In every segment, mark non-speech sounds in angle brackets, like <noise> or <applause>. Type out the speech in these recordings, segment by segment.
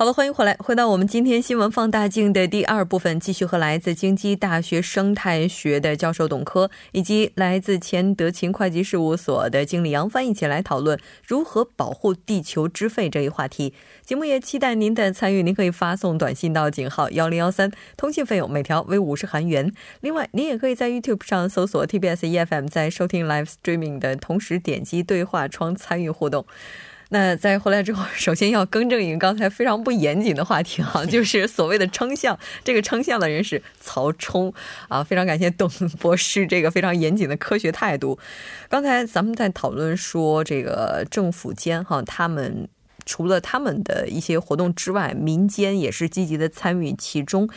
好了，欢迎回来，回到我们今天新闻放大镜的第二部分，继续和来自京畿大学生态学的教授董科，以及来自前德勤会计事务所的经理杨帆一起来讨论如何保护地球之肺这一话题。节目也期待您的参与，您可以发送短信到井号幺零幺三，通信费用每条为五十韩元。另外，您也可以在 YouTube 上搜索 TBS EFM，在收听 Live Streaming 的同时点击对话窗参与互动。那在回来之后，首先要更正一个刚才非常不严谨的话题哈，<laughs> 就是所谓的称象。这个称象的人是曹冲啊，非常感谢董博士这个非常严谨的科学态度。刚才咱们在讨论说这个政府间哈，他们。除了他们的一些活动之外，民间也是积极的参与其中。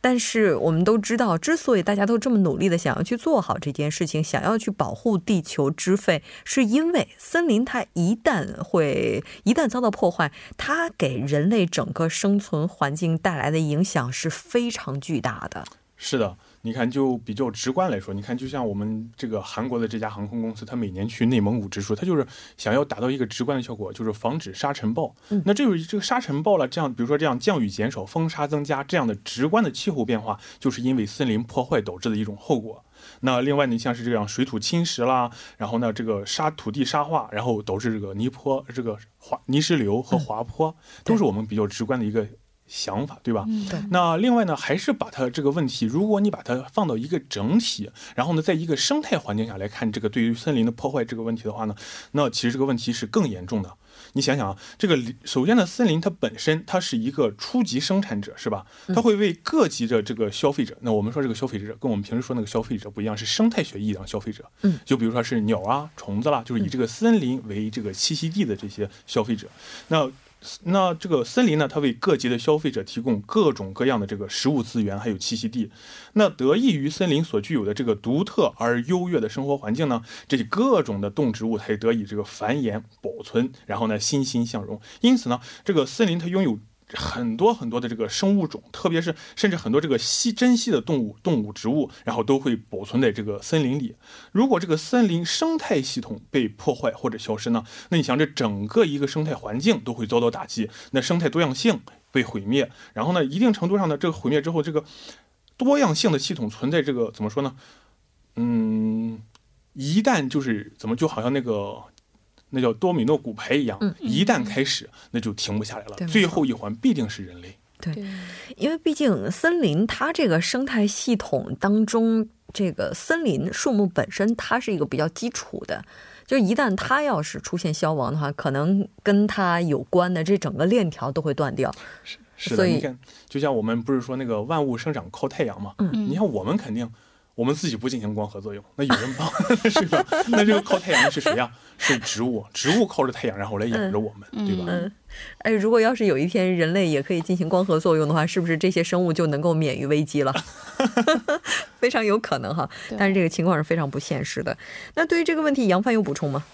但是我们都知道，之所以大家都这么努力的想要去做好这件事情，想要去保护地球之肺，是因为森林它一旦会一旦遭到破坏，它给人类整个生存环境带来的影响是非常巨大的。是的。你看，就比较直观来说，你看，就像我们这个韩国的这家航空公司，它每年去内蒙古植树，它就是想要达到一个直观的效果，就是防止沙尘暴。那这个这个沙尘暴了，这样比如说这样降雨减少、风沙增加这样的直观的气候变化，就是因为森林破坏导致的一种后果。那另外呢，像是这样水土侵蚀啦，然后呢这个沙土地沙化，然后导致这个泥坡、这个滑泥石流和滑坡，都是我们比较直观的一个。想法对吧？嗯，对。那另外呢，还是把它这个问题，如果你把它放到一个整体，然后呢，在一个生态环境下来看这个对于森林的破坏这个问题的话呢，那其实这个问题是更严重的。你想想啊，这个首先呢，森林它本身它是一个初级生产者，是吧？它会为各级的这个消费者，那我们说这个消费者跟我们平时说那个消费者不一样，是生态学意义上消费者。嗯，就比如说是鸟啊、虫子啦，就是以这个森林为这个栖息地的这些消费者，那。那这个森林呢，它为各级的消费者提供各种各样的这个食物资源，还有栖息地。那得益于森林所具有的这个独特而优越的生活环境呢，这些各种的动植物才得以这个繁衍保存，然后呢欣欣向荣。因此呢，这个森林它拥有。很多很多的这个生物种，特别是甚至很多这个稀珍稀的动物、动物、植物，然后都会保存在这个森林里。如果这个森林生态系统被破坏或者消失呢？那你想，这整个一个生态环境都会遭到打击，那生态多样性被毁灭。然后呢，一定程度上呢，这个毁灭之后，这个多样性的系统存在这个怎么说呢？嗯，一旦就是怎么就好像那个。那叫多米诺骨牌一样，一旦开始，那就停不下来了。最后一环必定是人类。对，因为毕竟森林它这个生态系统当中，这个森林树木本身它是一个比较基础的，就一旦它要是出现消亡的话，可能跟它有关的这整个链条都会断掉。是是的，你看，就像我们不是说那个万物生长靠太阳嘛？嗯，你看我们肯定。我们自己不进行光合作用，那有人帮 <laughs> 是吧？那这个靠太阳的是谁呀？<laughs> 是植物，植物靠着太阳，然后来养着我们，对吧？嗯。哎，如果要是有一天人类也可以进行光合作用的话，是不是这些生物就能够免于危机了？<laughs> 非常有可能哈，但是这个情况是非常不现实的。那对于这个问题，杨帆有补充吗？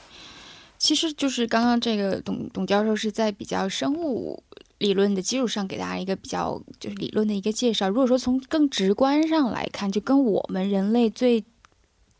其实就是刚刚这个董董教授是在比较生物。理论的基础上，给大家一个比较就是理论的一个介绍。如果说从更直观上来看，就跟我们人类最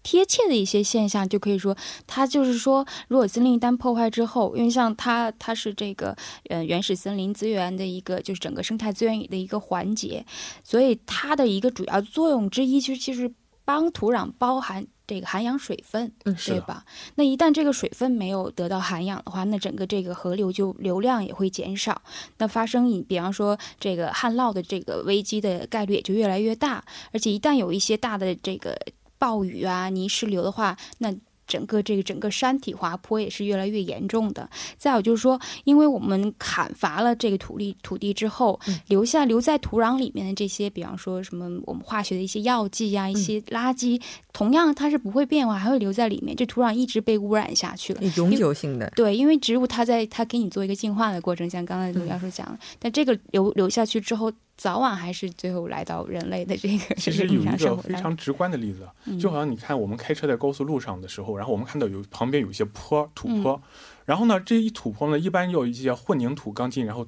贴切的一些现象，就可以说，它就是说，如果森林一旦破坏之后，因为像它，它是这个呃原始森林资源的一个，就是整个生态资源的一个环节，所以它的一个主要作用之一，其实就是帮土壤包含。这个涵养水分，嗯，对吧？那一旦这个水分没有得到涵养的话，那整个这个河流就流量也会减少，那发生你比方说这个旱涝的这个危机的概率也就越来越大。而且一旦有一些大的这个暴雨啊、泥石流的话，那整个这个整个山体滑坡也是越来越严重的。再有就是说，因为我们砍伐了这个土地土地之后，留下留在土壤里面的这些，比方说什么我们化学的一些药剂呀、一些垃圾，同样它是不会变化，还会留在里面。这土壤一直被污染下去了，永久性的。对，因为植物它在它给你做一个净化的过程，像刚才刘教授讲的，但这个留留下去之后。早晚还是最后来到人类的这个其实有一个非常直观的例子，嗯。就好像你看我们开车在高速路上的时候，然后我们看到有旁边有一些坡土嗯。坡，然后呢这一土坡呢一般要一些混凝土钢筋，然后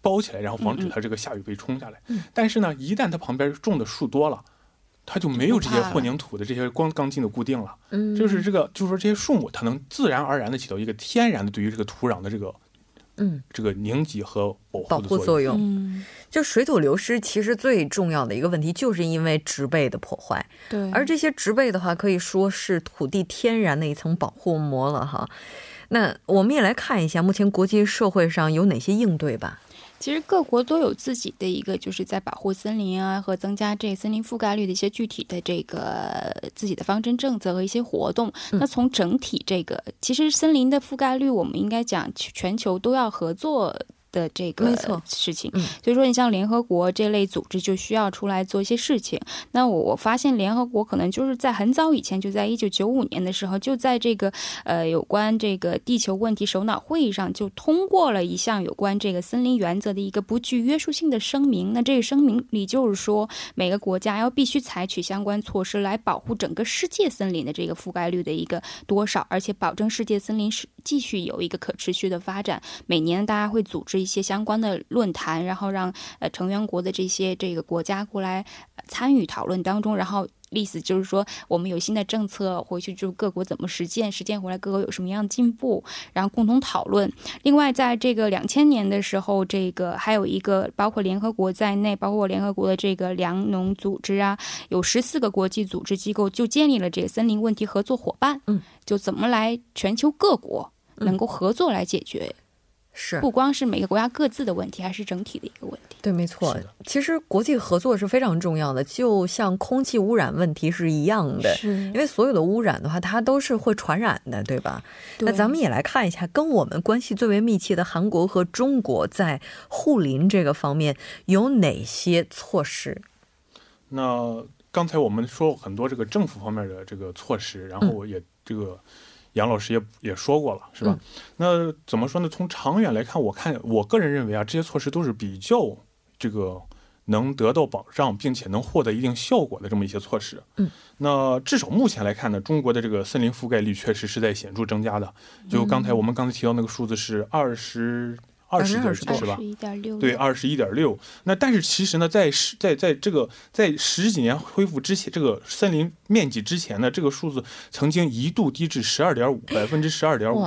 包起来，然后防止它这个下雨被冲下来。嗯。但是呢，一旦它旁边种的树多了。它就没有这些混凝土的这些光钢筋的固定了，嗯，就是这个，就是说这些树木它能自然而然的起到一个天然的对于这个土壤的这个嗯这个凝集和保保护的作用。护作用。嗯，就水土流失，其实最重要的一个问题，就是因为植被的破坏。对。而这些植被的话，可以说是土地天然的一层保护膜了哈。那我们也来看一下，目前国际社会上有哪些应对吧？其实各国都有自己的一个，就是在保护森林啊和增加这森林覆盖率的一些具体的这个自己的方针政策和一些活动。嗯那从整体这个，其实森林的覆盖率，我们应该讲全球都要合作。的这个事情，嗯所以说你像联合国这类组织就需要出来做一些事情。那我我发现联合国可能就是在很早以前，就在一九九五年的时候，就在这个呃有关这个地球问题首脑会议上就通过了一项有关这个森林原则的一个不具约束性的声明。那这个声明里就是说，每个国家要必须采取相关措施来保护整个世界森林的这个覆盖率的一个多少，而且保证世界森林是继续有一个可持续的发展。每年大家会组织一些相关的论坛，然后让呃成员国的这些这个国家过来、呃参与讨论当中，然后。意思就是说，我们有新的政策回去，就各国怎么实践，实践回来各国有什么样的进步，然后共同讨论。另外，在这个两千年的时候，这个还有一个包括联合国在内，包括联合国的这个粮农组织啊，有十四个国际组织机构就建立了这个森林问题合作伙伴。嗯，就怎么来全球各国能够合作来解决，是不光是每个国家各自的问题，还是整体的一个问题。对，没错。其实国际合作是非常重要的，就像空气污染问题是一样的。是因为所有的污染的话，它都是会传染的，对吧？那咱们也来看一下，跟我们关系最为密切的韩国和中国在护林这个方面有哪些措施？那刚才我们说很多这个政府方面的这个措施，然后也这个杨老师也也说过了，是吧？那怎么说呢？从长远来看，我看我个人认为啊，这些措施都是比较这个能得到保障，并且能获得一定效果的这么一些措施。嗯，那至少目前来看呢，中国的这个森林覆盖率确实是在显著增加的。就刚才我们刚才提到那个数字是二十二十点几，是吧二？十一点六对，二十一点六。那但是其实呢，在十在在这个在十几年恢复之前，这个森林面积之前呢，这个数字曾经一度低至十二点五，百分之十二点五。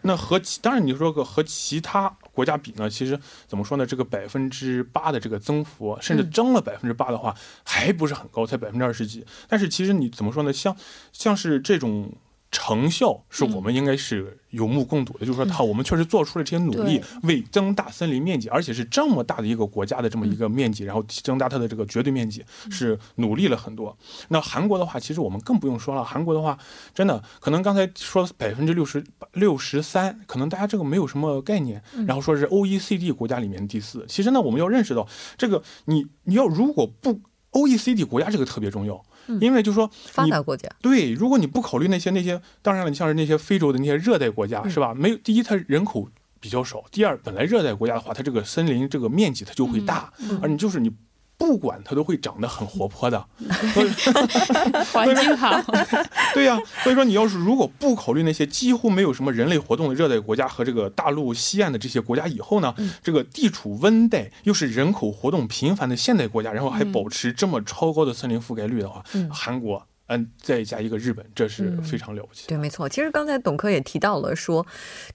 那和其当然你说个和其他国家比呢，其实怎么说呢？这个百分之八的这个增幅，甚至嗯增了百分之八的话，还不是很高，才百分之二十几。但是其实你怎么说呢？像像是这种。成效是我们应该是有目共睹的，就是说，它我们确实做出了这些努力，为增大森林面积，而且是这么大的一个国家的这么一个面积，然后增大它的这个绝对面积，是努力了很多。那韩国的话，其实我们更不用说了，韩国的话，真的可能刚才说百分之六十六十三，可能大家这个没有什么概念，然后说是 OECD 国家里面第四。其实呢，我们要认识到这个，你你要如果不 OECD 国家这个特别重要，因为就是说你发达国家，对，如果你不考虑那些那些，当然了，你像是那些非洲的那些热带国家，是吧？没有，第一，它人口比较少；第二，本来热带国家的话，它这个森林这个面积它就会大，而你就是你不管它都会长得很活泼的。所 <laughs> 以环境好，<laughs> 对呀、所以说你要是如果不考虑那些几乎没有什么人类活动的热带国家和这个大陆西岸的这些国家以后呢，这个地处温带又是人口活动频繁的现代国家，然后还保持这么超高的森林覆盖率的话，嗯韩国。嗯，再加一个日本，这是嗯非常了不起的。对，没错。其实刚才董科也提到了说，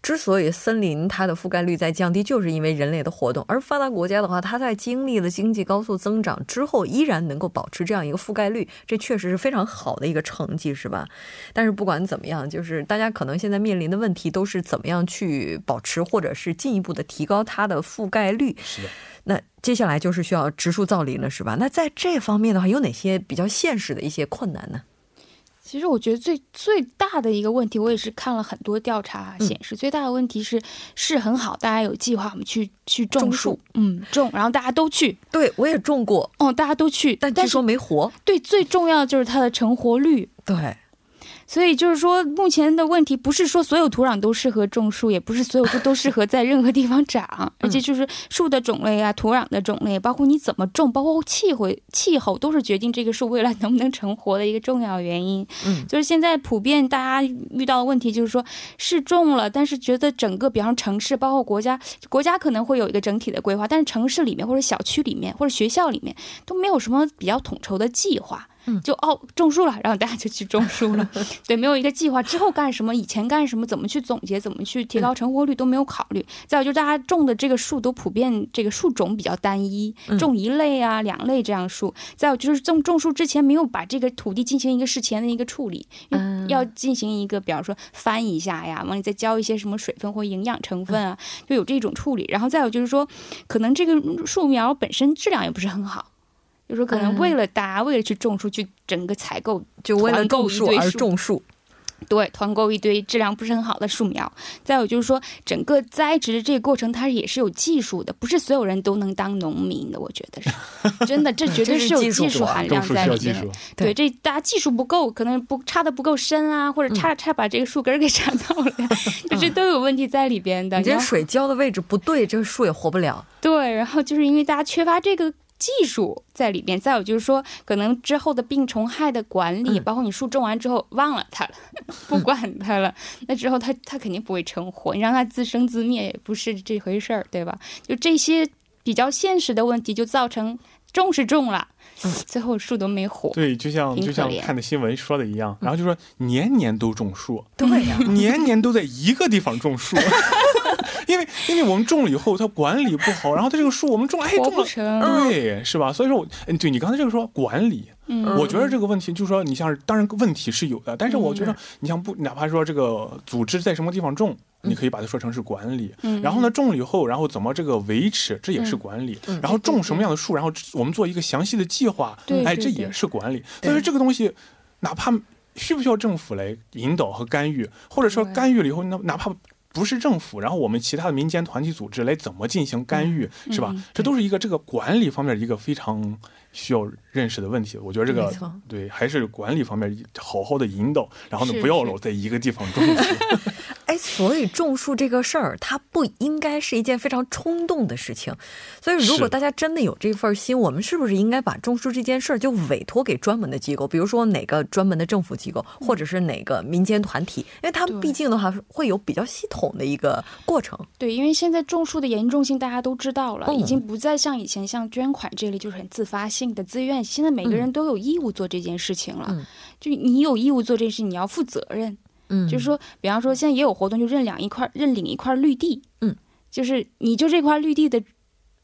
之所以森林它的覆盖率在降低，就是因为人类的活动。而发达国家的话，它在经历了经济高速增长之后，依然能够保持这样一个覆盖率，这确实是非常好的一个成绩，是吧？但是不管怎么样，就是大家可能现在面临的问题都是怎么样去保持，或者是进一步的提高它的覆盖率。是的，那接下来就是需要植树造林了，是吧？那在这方面的话，有哪些比较现实的一些困难呢？其实我觉得最最大的一个问题，我也是看了很多调查嗯显示，最大的问题是是很好，大家有计划，我们去去种种树树，嗯，种，然后大家都去，对我也种过，哦，大家都去，但但据说没活。对最重要的就是它的成活率。对，所以就是说，目前的问题不是说所有土壤都适合种树，也不是所有树都适合在任何地方长，<laughs> 而且就是树的种类啊、土壤的种类，包括你怎么种，包括气候、气候都是决定这个树未来能不能成活的一个重要原因。嗯，就是现在普遍大家遇到的问题就是说，是种了，但是觉得整个，比方说城市，包括国家，国家可能会有一个整体的规划，但是城市里面或者小区里面或者学校里面都没有什么比较统筹的计划。就哦种树了，然后大家就去种树了，<laughs> 对，没有一个计划之后干什么，以前干什么，怎么去总结，怎么去提高成活率都没有考虑。再有就是大家种的这个树都普遍这个树种比较单一，种一类啊两类这样树。再有就是种种树之前没有把这个土地进行一个事前的一个处理，要进行一个比方说翻一下呀，往里再浇一些什么水分或营养成分啊，就有这种处理。然后再有就是说，可能这个树苗本身质量也不是很好。就说可能为了大家为了去种树，去整个采购，就为了种树而种树，对，团购一堆质量不是很好的树苗。再有就是说，整个栽植的这个过程，它也是有技术的，不是所有人都能当农民的。我觉得是 <laughs> 真的，这绝对是有技术含量在里面。对，这大家技术不够，可能不插的不够深啊，或者插插把这个树根给 <laughs> 插到了，<laughs> 就这都有问题在里边的。你这水浇的位置不对，这个树也活不了。对，然后就是因为大家缺乏这个。技术在里边，再有就是说，可能之后的病虫害的管理，包括你树种完之后忘了它了，<laughs> 不管它了，<laughs> 那之后它它肯定不会成活，你让它自生自灭也不是这回事儿，对吧？就这些比较现实的问题，就造成种是种了，最后树都没活。对，就像就像看的新闻说的一样，然后就说年年都种树，对呀，年年都在一个地方种树。<laughs> <laughs> 因为因为我们种了以后，它管理不好，然后它这个树我们种哎种了，对，是吧？所以说，嗯，对你刚才这个说管理，嗯。我觉得这个问题就是说，你像当然问题是有的，但是我觉得你像不哪怕说这个组织在什么地方种，你可以把它说成是管理，然后呢种了以后，然后怎么这个维持，这也是管理，然后种什么样的树，然后我们做一个详细的计划，哎，这也是管理。所以说这个东西，哪怕需不需要政府来引导和干预，或者说干预了以后，那哪怕。不是政府，然后我们其他的民间团体组织来怎么进行干预，是吧？这都是一个这个管理方面一个非常。需要认识的问题，我觉得这个对还是管理方面好好的引导，然后呢不要老在一个地方种树。<laughs> 哎，所以种树这个事儿，它不应该是一件非常冲动的事情。所以如果大家真的有这份心，我们是不是应该把种树这件事儿就委托给专门的机构，比如说哪个专门的政府机构，或者是哪个民间团体？因为他们毕竟的话会有比较系统的一个过程。对，因为现在种树的严重性大家都知道了，已经不再像以前像捐款这类就是很自发性。的自愿，现在每个人都有义务做这件事情了。就你有义务做这事，你要负责任。嗯，就是说，比方说，现在也有活动，就认两一块，认领一块绿地。嗯，就是你就这块绿地的。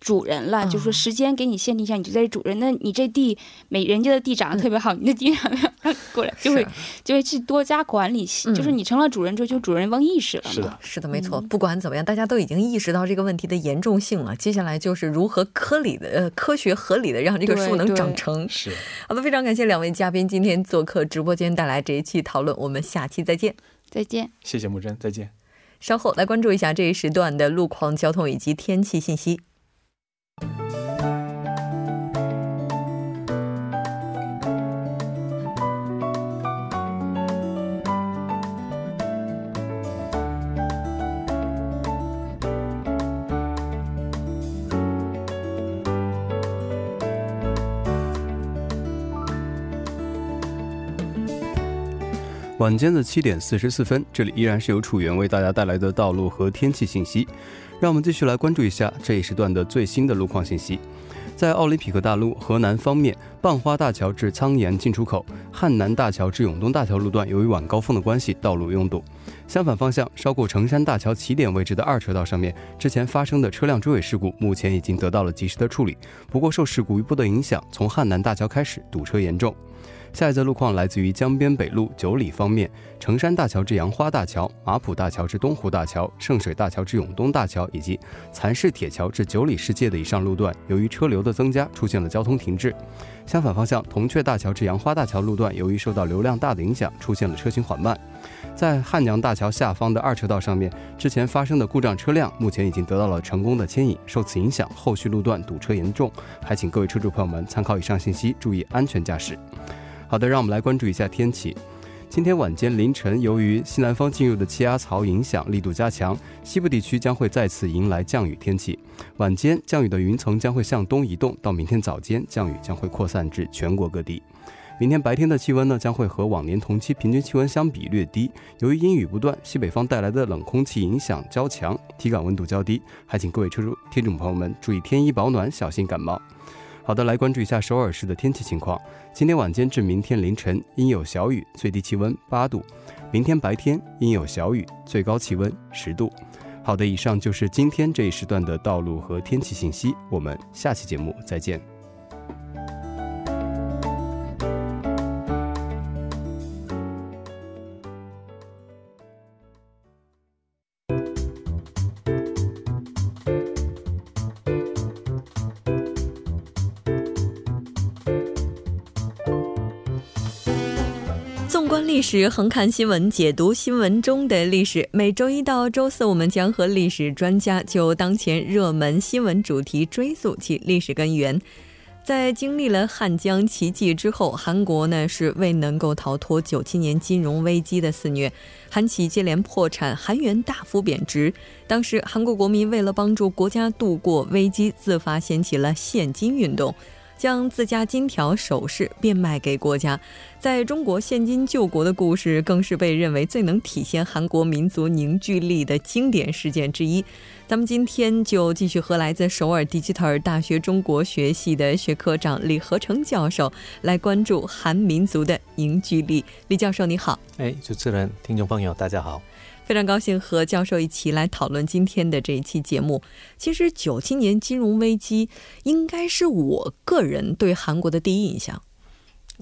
主人了，就说时间给你限定一下，你就在主人。那你这地，每人家的地长得特别好，<laughs> 你的地长得过来，就会就会去多加管理。就是你成了主人之后，就主人翁意识了。是的，是的，没错。不管怎么样，大家都已经意识到这个问题的严重性了。接下来就是如何科理的、呃科学合理的让这个树能长成。是。好的，非常感谢两位嘉宾今天做客直播间带来这一期讨论。我们下期再见。再见。谢谢木真，再见。稍后来关注一下这一时段的路况、交通以及天气信息。Thank you. 晚间的七点四十四分，这里依然是由楚源为大家带来的道路和天气信息。让我们继续来关注一下这一时段的最新的路况信息。在奥林匹克大路河南方面，蚌花大桥至苍岩进出口、汉南大桥至永东大桥路段，由于晚高峰的关系，道路拥堵。相反方向，稍过成山大桥起点位置的二车道上面，之前发生的车辆追尾事故，目前已经得到了及时的处理。不过，受事故余波的影响，从汉南大桥开始堵车严重。下一则路况来自于江边北路九里方面，成山大桥至杨花大桥、马浦大桥至东湖大桥、圣水大桥至永东大桥以及蚕市铁桥至九里世界的以上路段，由于车流的增加，出现了交通停滞。相反方向，铜雀大桥至杨花大桥路段，由于受到流量大的影响，出现了车行缓慢。在汉阳大桥下方的二车道上面，之前发生的故障车辆，目前已经得到了成功的牵引。受此影响，后续路段堵车严重，还请各位车主朋友们参考以上信息，注意安全驾驶。好的，让我们来关注一下天气。今天晚间凌晨，由于西南方进入的气压槽影响力度加强，西部地区将会再次迎来降雨天气。晚间降雨的云层将会向东移动，到明天早间降雨将会扩散至全国各地。明天白天的气温呢，将会和往年同期平均气温相比略低。由于阴雨不断，西北方带来的冷空气影响较强，体感温度较低，还请各位车主听众朋友们注意添衣保暖，小心感冒。好的，来关注一下首尔市的天气情况。今天晚间至明天凌晨阴有小雨，最低气温八度；明天白天阴有小雨，最高气温十度。好的，以上就是今天这一时段的道路和天气信息。我们下期节目再见。是，横看新闻，解读新闻中的历史。每周一到周四，我们将和历史专家就当前热门新闻主题追溯其历史根源。在经历了汉江奇迹之后，韩国呢是未能够逃脱九七年金融危机的肆虐，韩企接连破产，韩元大幅贬值。当时韩国国民为了帮助国家度过危机，自发掀起了现金运动。将自家金条首饰变卖给国家，在中国现金救国的故事更是被认为最能体现韩国民族凝聚力的经典事件之一。咱们今天就继续和来自首尔迪吉特尔大学中国学系的学科长李和成教授来关注韩民族的凝聚力。李教授，你好。哎，主持人、听众朋友，大家好。非常高兴和教授一起来讨论今天的这一期节目。其实九七年金融危机应该是我个人对韩国的第一印象。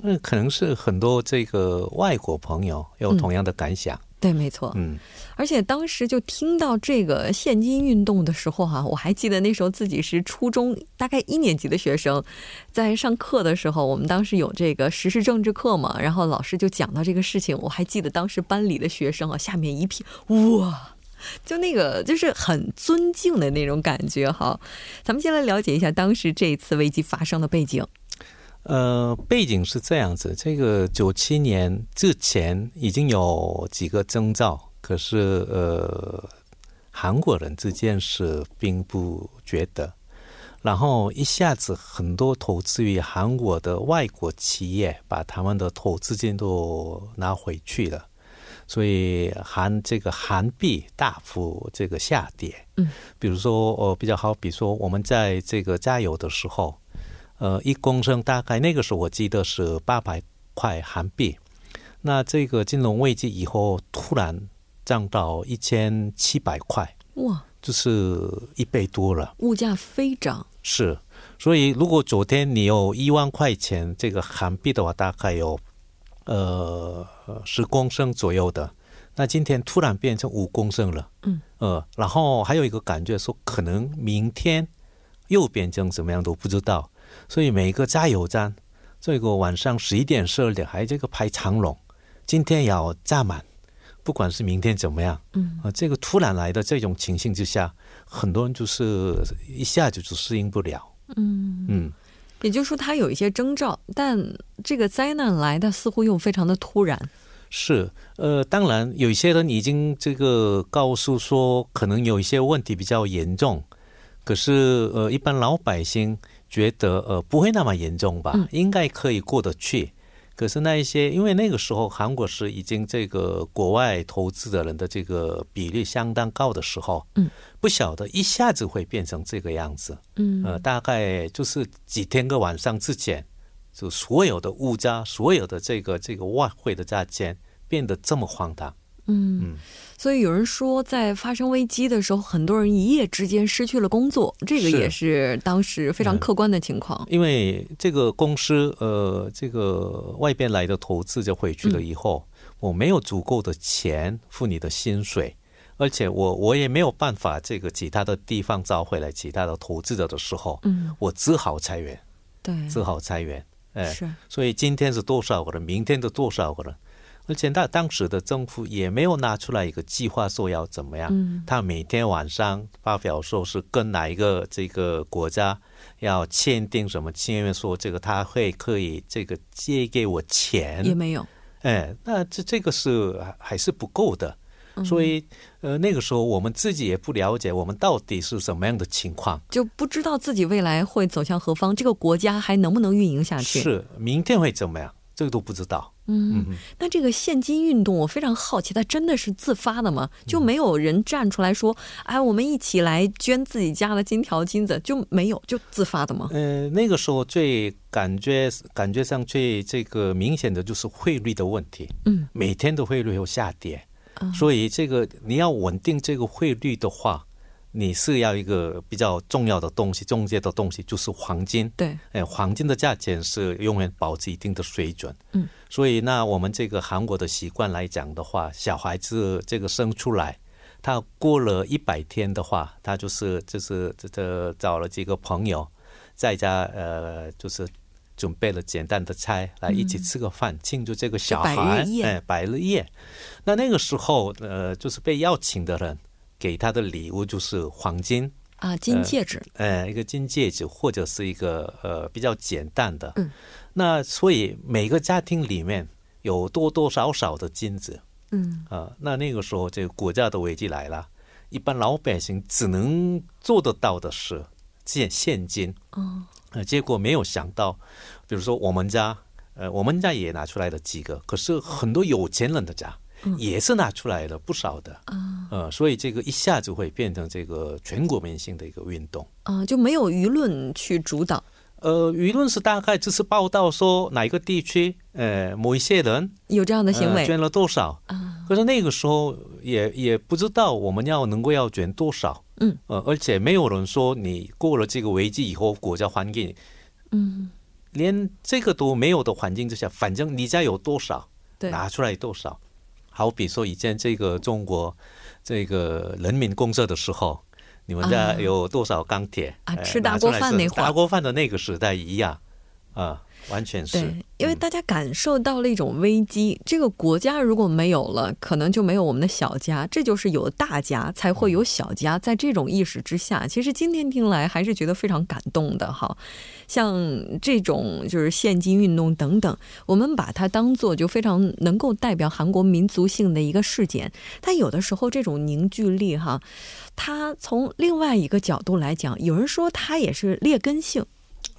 嗯，可能是很多这个外国朋友有同样的感想。对，没错。嗯，而且当时就听到这个现金运动的时候哈，我还记得那时候自己是初中大概一年级的学生，在上课的时候，我们当时有这个时事政治课嘛，然后老师就讲到这个事情，我还记得当时班里的学生啊，下面一片哇，就那个就是很尊敬的那种感觉哈。咱们先来了解一下当时这次危机发生的背景。呃，背景是这样子，这个九七年之前已经有几个征兆，可是呃，韩国人之间是并不觉得，然后一下子很多投资于韩国的外国企业把他们的投资金都拿回去了，所以韩这个韩币大幅这个下跌。嗯，比如说呃比较好，比如说我们在这个加油的时候。呃，一公升大概那个时候我记得是八百块韩币，那这个金融危机以后突然涨到一千七百块，哇，就是一倍多了，物价飞涨。是，所以如果昨天你有一万块钱这个韩币的话，大概有呃十公升左右的，那今天突然变成五公升了，嗯，呃，然后还有一个感觉说，可能明天又变成什么样都不知道。所以每个加油站，这个晚上十一点、十二点还这个排长龙，今天要炸满，不管是明天怎么样，嗯。啊，这个突然来的这种情形之下，很多人就是一下子就适应不了，嗯。嗯，也就是说，他有一些征兆，但这个灾难来的似乎又非常的突然。是，呃，当然有一些人已经这个告诉说，可能有一些问题比较严重，可是呃，一般老百姓。觉得呃不会那么严重吧，应该可以过得去。可是那一些，因为那个时候韩国是已经这个国外投资的人的这个比例相当高的时候，嗯，不晓得一下子会变成这个样子，嗯，呃，大概就是几天个晚上之前，就所有的物价，所有的这个这个外汇的价钱变得这么荒唐，嗯。所以有人说，在发生危机的时候，很多人一夜之间失去了工作，这个也是当时非常客观的情况。因为这个公司，呃，这个外边来的投资者回去了以后，我没有足够的钱付你的薪水，而且我我也没有办法这个其他的地方招回来其他的投资者的时候，嗯，我只好裁员，对，只好裁员，哎，是。所以今天是多少个人，明天的多少个人。而且他当时的政府也没有拿出来一个计划说要怎么样，他每天晚上发表说是跟哪一个这个国家要签订什么签约，说这个他会可以这个借给我钱，也没有，哎，那这这个是还是不够的。所以，呃，那个时候我们自己也不了解我们到底是什么样的情况，就不知道自己未来会走向何方，这个国家还能不能运营下去？是，明天会怎么样？这个都不知道。嗯，那这个现金运动，我非常好奇，它真的是自发的吗？就没有人站出来说，哎，我们一起来捐自己家的金条金子，就没有，就自发的吗？嗯，那个时候最感觉感觉上最这个明显的就是汇率的问题。嗯，每天的汇率有下跌。所以，这个你要稳定这个汇率的话，你是要一个比较重要的东西，中介的东西就是黄金。对，哎，黄金的价钱是永远保持一定的水准。嗯，所以那我们这个韩国的习惯来讲的话，小孩子这个生出来，他过了一百天的话，他就是就是这这找了几个朋友在家，呃，就是。准备了简单的菜来一起吃个饭，庆祝这个小孩哎百日宴。那那个时候呃，就是被邀请的人给他的礼物就是黄金啊金戒指，呃一个金戒指或者是一个呃比较简单的。嗯，那所以每个家庭里面有多多少少的金子。嗯啊，那那个时候这个国家的危机来了，一般老百姓只能做得到的是现现金。哦。呃，结果没有想到，比如说我们家，呃，我们家也拿出来了几个，可是很多有钱人的家也是拿出来了不少的。啊，呃，所以这个一下子会变成这个全国民性的一个运动。啊，就没有舆论去主导。呃，舆论是大概只是报道说哪一个地区，呃，某一些人有这样的行为，捐了多少。啊？可是那个时候也也不知道我们要能够要捐多少。嗯，呃，而且没有人说你过了这个危机以后，国家还给你，嗯，连这个都没有的环境之下，反正你家有多少，拿出来多少。好比说以前这个中国这个人民公社的时候，你们家有多少钢铁啊？吃大锅饭那会大锅饭的那个时代一样啊。完全是，因为大家感受到了一种危机。这个国家如果没有了，可能就没有我们的小家。这就是有大家才会有小家。在这种意识之下，其实今天听来还是觉得非常感动的。哈，像这种就是现金运动等等，我们把它当做就非常能够代表韩国民族性的一个事件。但有的时候这种凝聚力，哈，它从另外一个角度来讲，有人说它也是劣根性。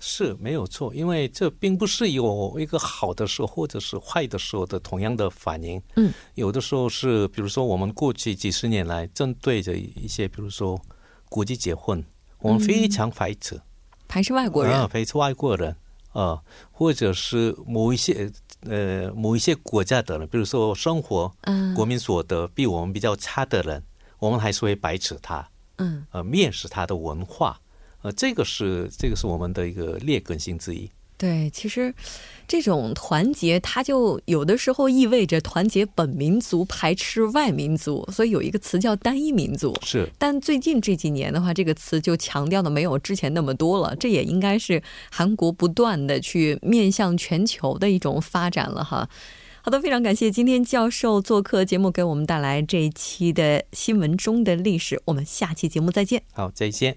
是没有错，因为这并不是有一个好的时候或者是坏的时候的同样的反应。嗯，有的时候是，比如说我们过去几十年来针对着一些，比如说国际结婚，我们非常排斥，排斥外国人，排斥外国人。啊，或者是某一些呃某一些国家的人，比如说生活嗯。国民所得比我们比较差的人，我们还是会排斥他，嗯，呃，蔑视他的文化。呃，这个是这个是我们的一个劣根性之一。对，其实这种团结，它就有的时候意味着团结本民族，排斥外民族。所以有一个词叫单一民族。是。但最近这几年的话，这个词就强调的没有之前那么多了。这也应该是韩国不断的去面向全球的一种发展了哈。好的，非常感谢今天教授做客节目，给我们带来这一期的新闻中的历史。我们下期节目再见。好，再见。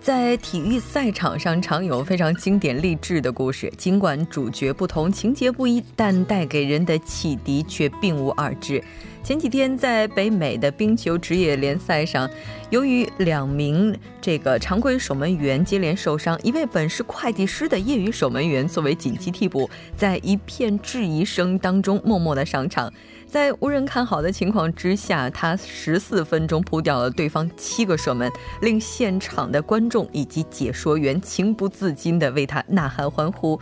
在体育赛场上，常有非常经典励志的故事。尽管主角不同，情节不一，但带给人的启迪却并无二致。前几天，在北美的冰球职业联赛上，由于两名这个常规守门员接连受伤，一位本是会计师的业余守门员作为紧急替补，在一片质疑声当中默默的上场。在无人看好的情况之下，他十四分钟扑掉了对方七个射门，令现场的观众以及解说员情不自禁地为他呐喊欢呼。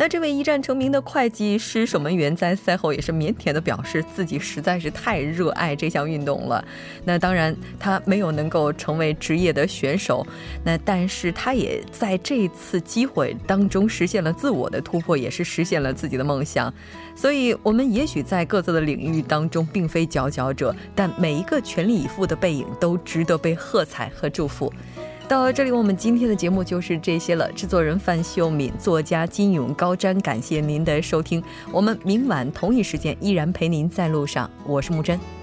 那这位一战成名的会计师守门员在赛后也是腼腆地表示，自己实在是太热爱这项运动了。那当然，他没有能够成为职业的选手，那但是他也在这次机会当中实现了自我的突破，也是实现了自己的梦想。所以，我们也许在各自的领域当中并非佼佼者，但每一个全力以赴的背影都值得被喝彩和祝福。到这里，我们今天的节目就是这些了。制作人范秀敏，作家金勇、高瞻，感谢您的收听。我们明晚同一时间依然陪您在路上。我是木真。